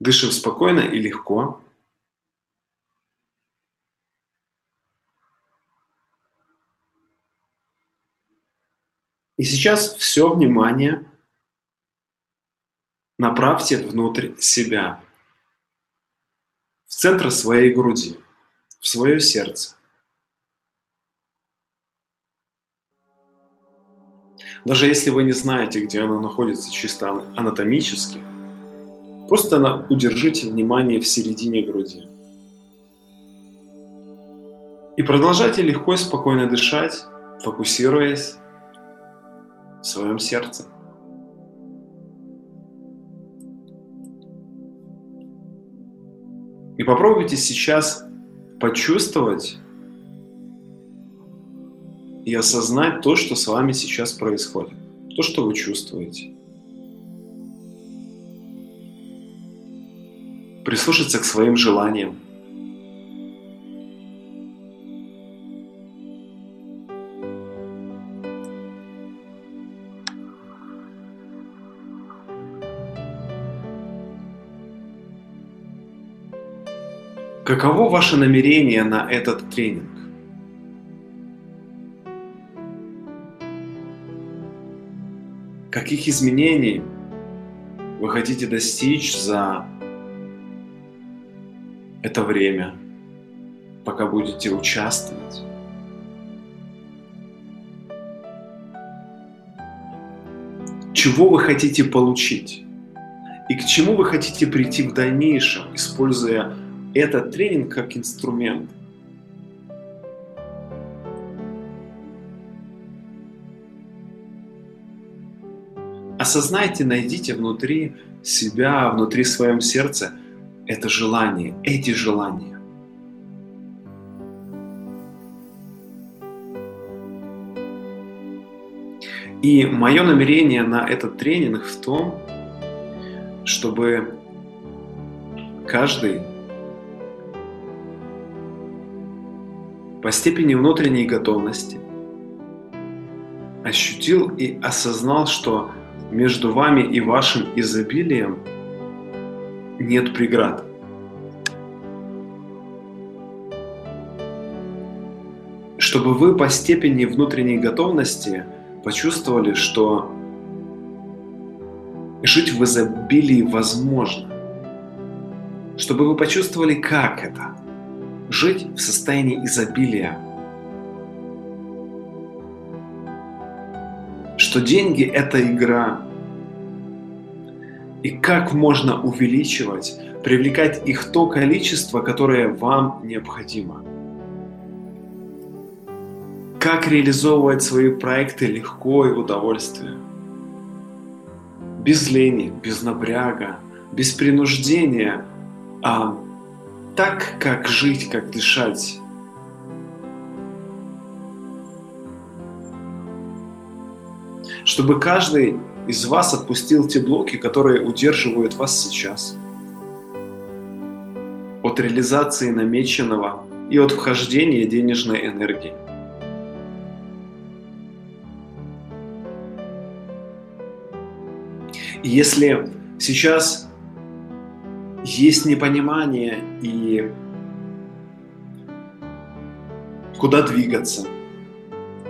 Дышим спокойно и легко. И сейчас все внимание направьте внутрь себя, в центр своей груди, в свое сердце. Даже если вы не знаете, где оно находится чисто анатомически, просто удержите внимание в середине груди. И продолжайте легко и спокойно дышать, фокусируясь в своем сердце. И попробуйте сейчас почувствовать и осознать то, что с вами сейчас происходит, то, что вы чувствуете. Прислушаться к своим желаниям. Каково ваше намерение на этот тренинг? Каких изменений вы хотите достичь за это время, пока будете участвовать? Чего вы хотите получить? И к чему вы хотите прийти в дальнейшем, используя этот тренинг как инструмент – Осознайте, найдите внутри себя, внутри своем сердце это желание, эти желания. И мое намерение на этот тренинг в том, чтобы каждый по степени внутренней готовности ощутил и осознал, что между вами и вашим изобилием нет преград. Чтобы вы по степени внутренней готовности почувствовали, что жить в изобилии возможно. Чтобы вы почувствовали, как это – жить в состоянии изобилия – что деньги – это игра. И как можно увеличивать, привлекать их то количество, которое вам необходимо. Как реализовывать свои проекты легко и в удовольствие. Без лени, без напряга, без принуждения, а так, как жить, как дышать, чтобы каждый из вас отпустил те блоки, которые удерживают вас сейчас от реализации намеченного и от вхождения денежной энергии. Если сейчас есть непонимание и куда двигаться,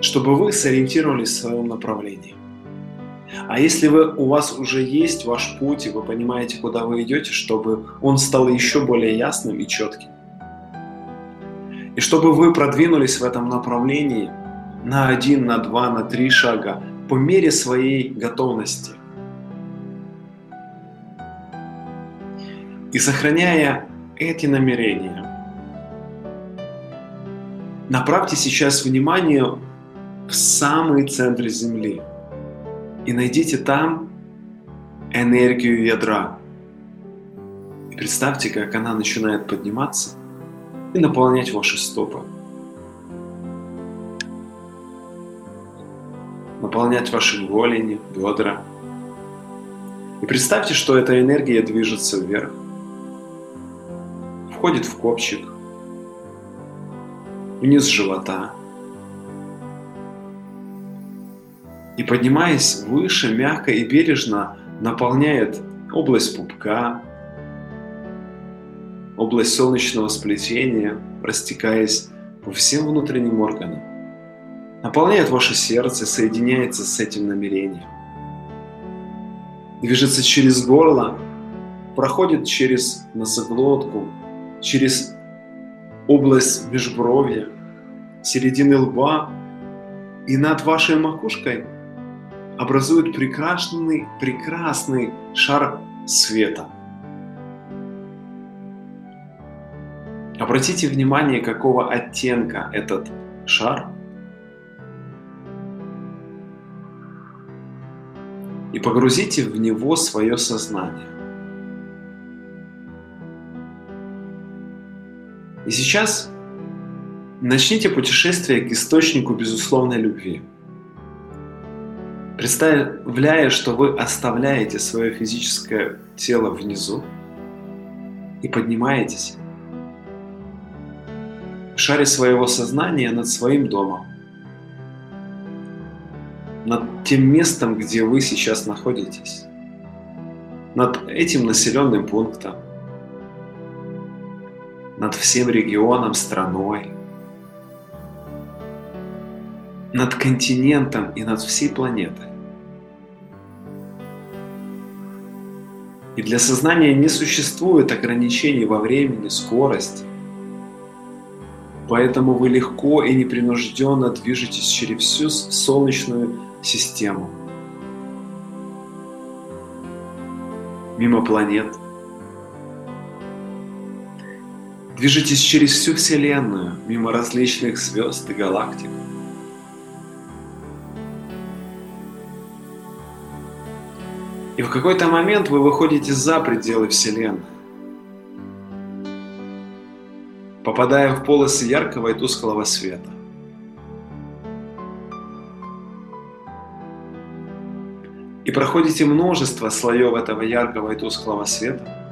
чтобы вы сориентировались в своем направлении. А если вы, у вас уже есть ваш путь, и вы понимаете, куда вы идете, чтобы он стал еще более ясным и четким. И чтобы вы продвинулись в этом направлении на один, на два, на три шага по мере своей готовности. И сохраняя эти намерения, направьте сейчас внимание в самый центр Земли – и найдите там энергию ядра. И представьте, как она начинает подниматься и наполнять ваши стопы. Наполнять ваши голени, бедра. И представьте, что эта энергия движется вверх. Входит в копчик, вниз живота – и, поднимаясь выше, мягко и бережно наполняет область пупка, область солнечного сплетения, растекаясь по всем внутренним органам, наполняет ваше сердце, соединяется с этим намерением. Движется через горло, проходит через носоглотку, через область межбровья, середины лба и над вашей макушкой образует прекрасный, прекрасный шар света. Обратите внимание, какого оттенка этот шар. И погрузите в него свое сознание. И сейчас начните путешествие к источнику безусловной любви. Представляя, что вы оставляете свое физическое тело внизу и поднимаетесь в шаре своего сознания над своим домом, над тем местом, где вы сейчас находитесь, над этим населенным пунктом, над всем регионом, страной, над континентом и над всей планетой. И для сознания не существует ограничений во времени, скорости. Поэтому вы легко и непринужденно движетесь через всю Солнечную систему. Мимо планет, Движетесь через всю Вселенную, мимо различных звезд и галактик. И в какой-то момент вы выходите за пределы Вселенной, попадая в полосы яркого и тусклого света. И проходите множество слоев этого яркого и тусклого света –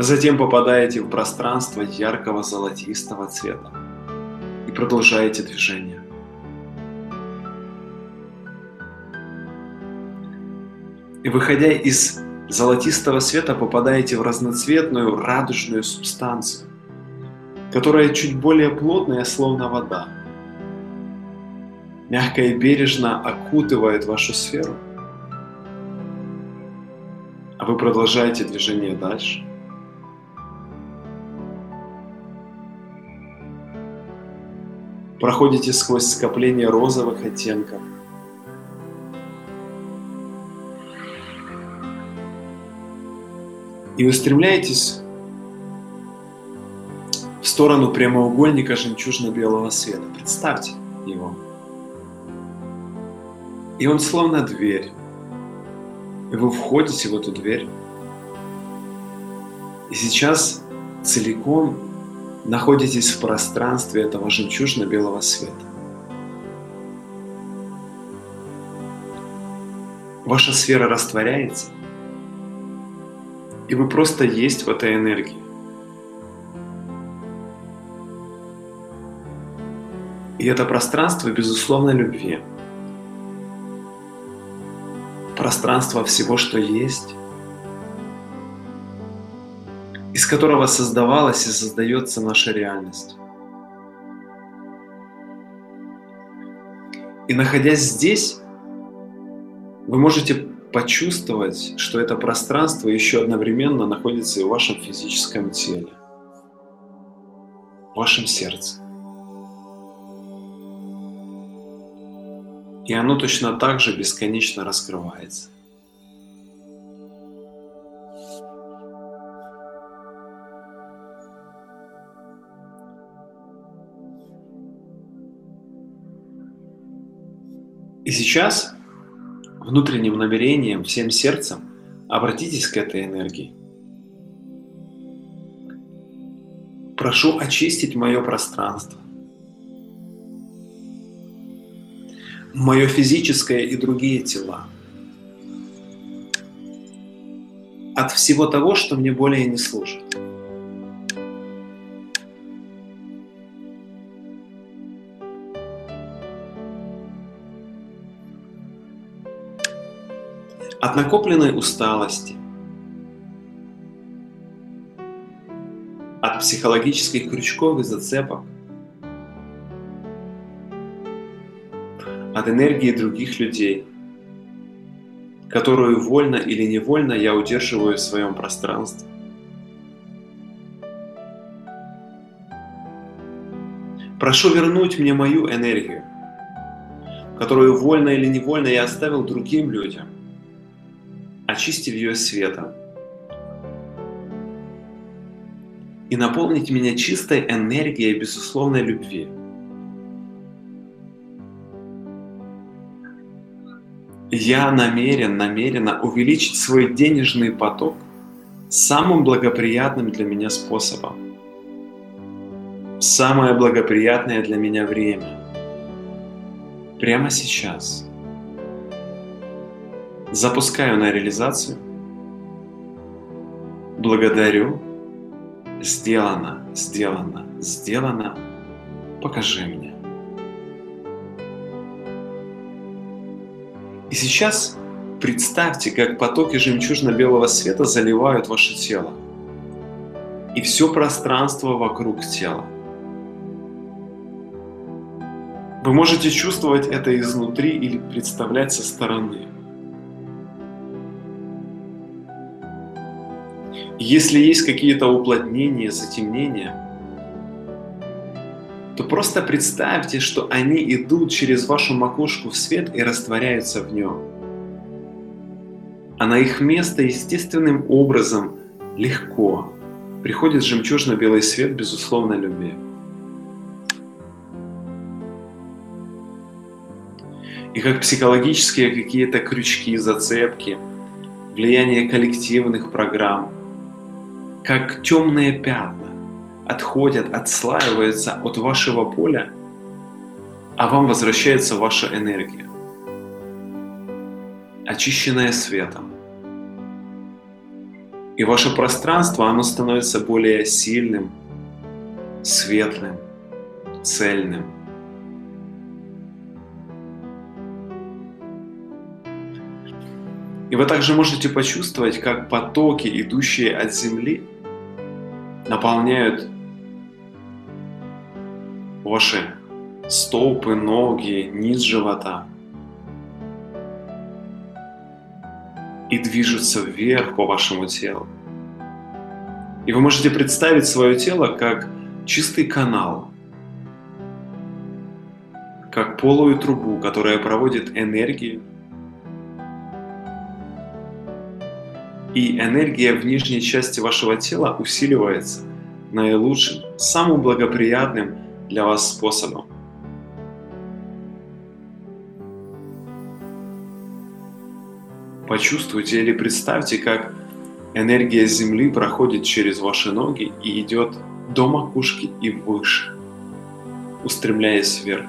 Затем попадаете в пространство яркого золотистого цвета и продолжаете движение. И выходя из золотистого света, попадаете в разноцветную радужную субстанцию, которая чуть более плотная, словно вода. Мягко и бережно окутывает вашу сферу, а вы продолжаете движение дальше. Проходите сквозь скопление розовых оттенков. И устремляетесь в сторону прямоугольника жемчужно-белого света. Представьте его. И он словно дверь. И вы входите в эту дверь. И сейчас целиком находитесь в пространстве этого жемчужно-белого света. Ваша сфера растворяется, и вы просто есть в этой энергии. И это пространство, безусловно, любви. Пространство всего, что есть, которого создавалась и создается наша реальность. И находясь здесь, вы можете почувствовать, что это пространство еще одновременно находится и в вашем физическом теле, в вашем сердце. И оно точно так же бесконечно раскрывается. И сейчас внутренним намерением, всем сердцем обратитесь к этой энергии. Прошу очистить мое пространство, мое физическое и другие тела от всего того, что мне более не служит. От накопленной усталости, от психологических крючков и зацепок, от энергии других людей, которую вольно или невольно я удерживаю в своем пространстве. Прошу вернуть мне мою энергию, которую вольно или невольно я оставил другим людям, очистив ее светом. И наполнить меня чистой энергией безусловной любви. Я намерен, намеренно увеличить свой денежный поток самым благоприятным для меня способом – самое благоприятное для меня время. Прямо сейчас. Запускаю на реализацию. Благодарю. Сделано, сделано, сделано. Покажи мне. И сейчас представьте, как потоки жемчужно-белого света заливают ваше тело и все пространство вокруг тела – Вы можете чувствовать это изнутри или представлять со стороны. Если есть какие-то уплотнения, затемнения, то просто представьте, что они идут через вашу макушку в свет и растворяются в нем. А на их место естественным образом легко приходит жемчужно-белый свет безусловной любви. и как психологические какие-то крючки, зацепки, влияние коллективных программ, как темные пятна отходят, отслаиваются от вашего поля, а вам возвращается ваша энергия, очищенная светом. И ваше пространство, оно становится более сильным, светлым, цельным – И вы также можете почувствовать, как потоки, идущие от земли, наполняют ваши стопы, ноги, низ живота. И движутся вверх по вашему телу. И вы можете представить свое тело как чистый канал, как полую трубу, которая проводит энергию и энергия в нижней части вашего тела усиливается наилучшим, самым благоприятным для вас способом. Почувствуйте или представьте, как энергия Земли проходит через ваши ноги и идет до макушки и выше, устремляясь вверх.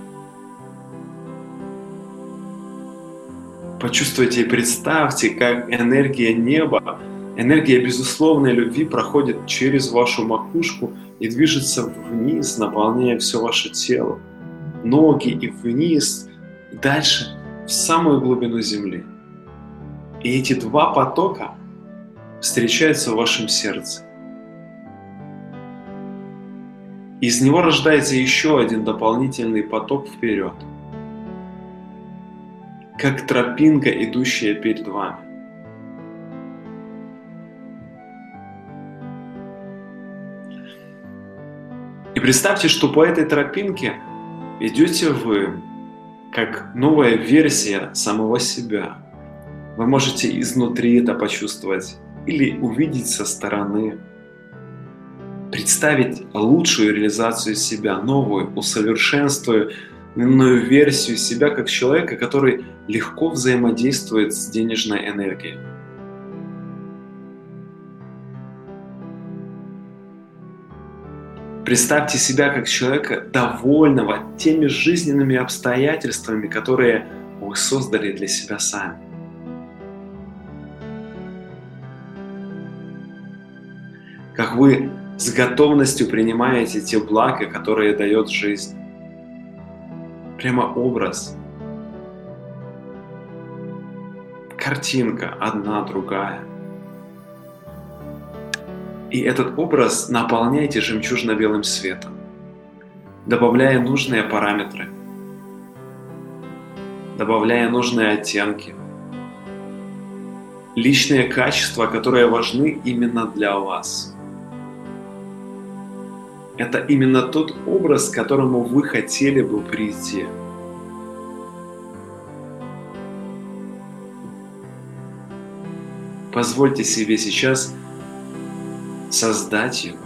Почувствуйте и представьте, как энергия неба, энергия безусловной любви проходит через вашу макушку и движется вниз, наполняя все ваше тело, ноги и вниз, дальше в самую глубину земли. И эти два потока встречаются в вашем сердце. Из него рождается еще один дополнительный поток вперед – как тропинка, идущая перед вами. И представьте, что по этой тропинке идете вы, как новая версия самого себя. Вы можете изнутри это почувствовать или увидеть со стороны. Представить лучшую реализацию себя, новую, усовершенствую, иную версию себя как человека, который легко взаимодействует с денежной энергией. Представьте себя как человека, довольного теми жизненными обстоятельствами, которые вы создали для себя сами. Как вы с готовностью принимаете те блага, которые дает жизнь прямо образ, картинка одна, другая. И этот образ наполняйте жемчужно-белым светом, добавляя нужные параметры, добавляя нужные оттенки, личные качества, которые важны именно для вас. Это именно тот образ, к которому вы хотели бы прийти. Позвольте себе сейчас создать его.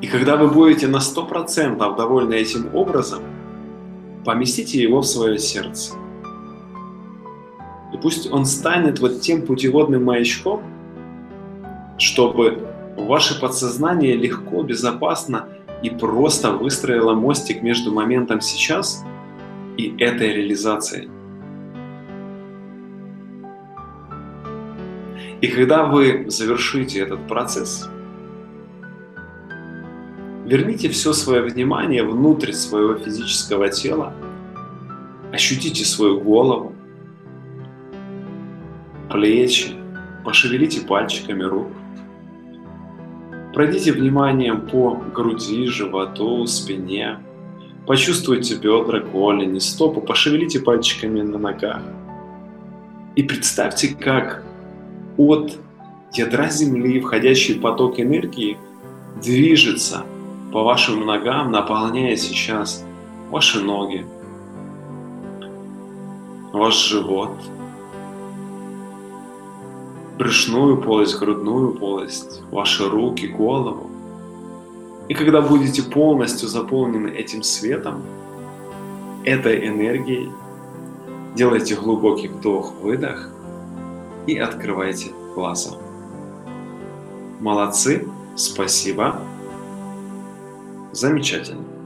И когда вы будете на 100% довольны этим образом, поместите его в свое сердце. Пусть он станет вот тем путеводным маячком, чтобы ваше подсознание легко, безопасно и просто выстроило мостик между моментом сейчас и этой реализацией. И когда вы завершите этот процесс, верните все свое внимание внутрь своего физического тела, ощутите свою голову, плечи, пошевелите пальчиками рук. Пройдите вниманием по груди, животу, спине. Почувствуйте бедра, голени, стопы, пошевелите пальчиками на ногах. И представьте, как от ядра Земли входящий поток энергии движется по вашим ногам, наполняя сейчас ваши ноги, ваш живот – брюшную полость, грудную полость, ваши руки, голову. И когда будете полностью заполнены этим светом, этой энергией, делайте глубокий вдох-выдох и открывайте глаза. Молодцы, спасибо, замечательно.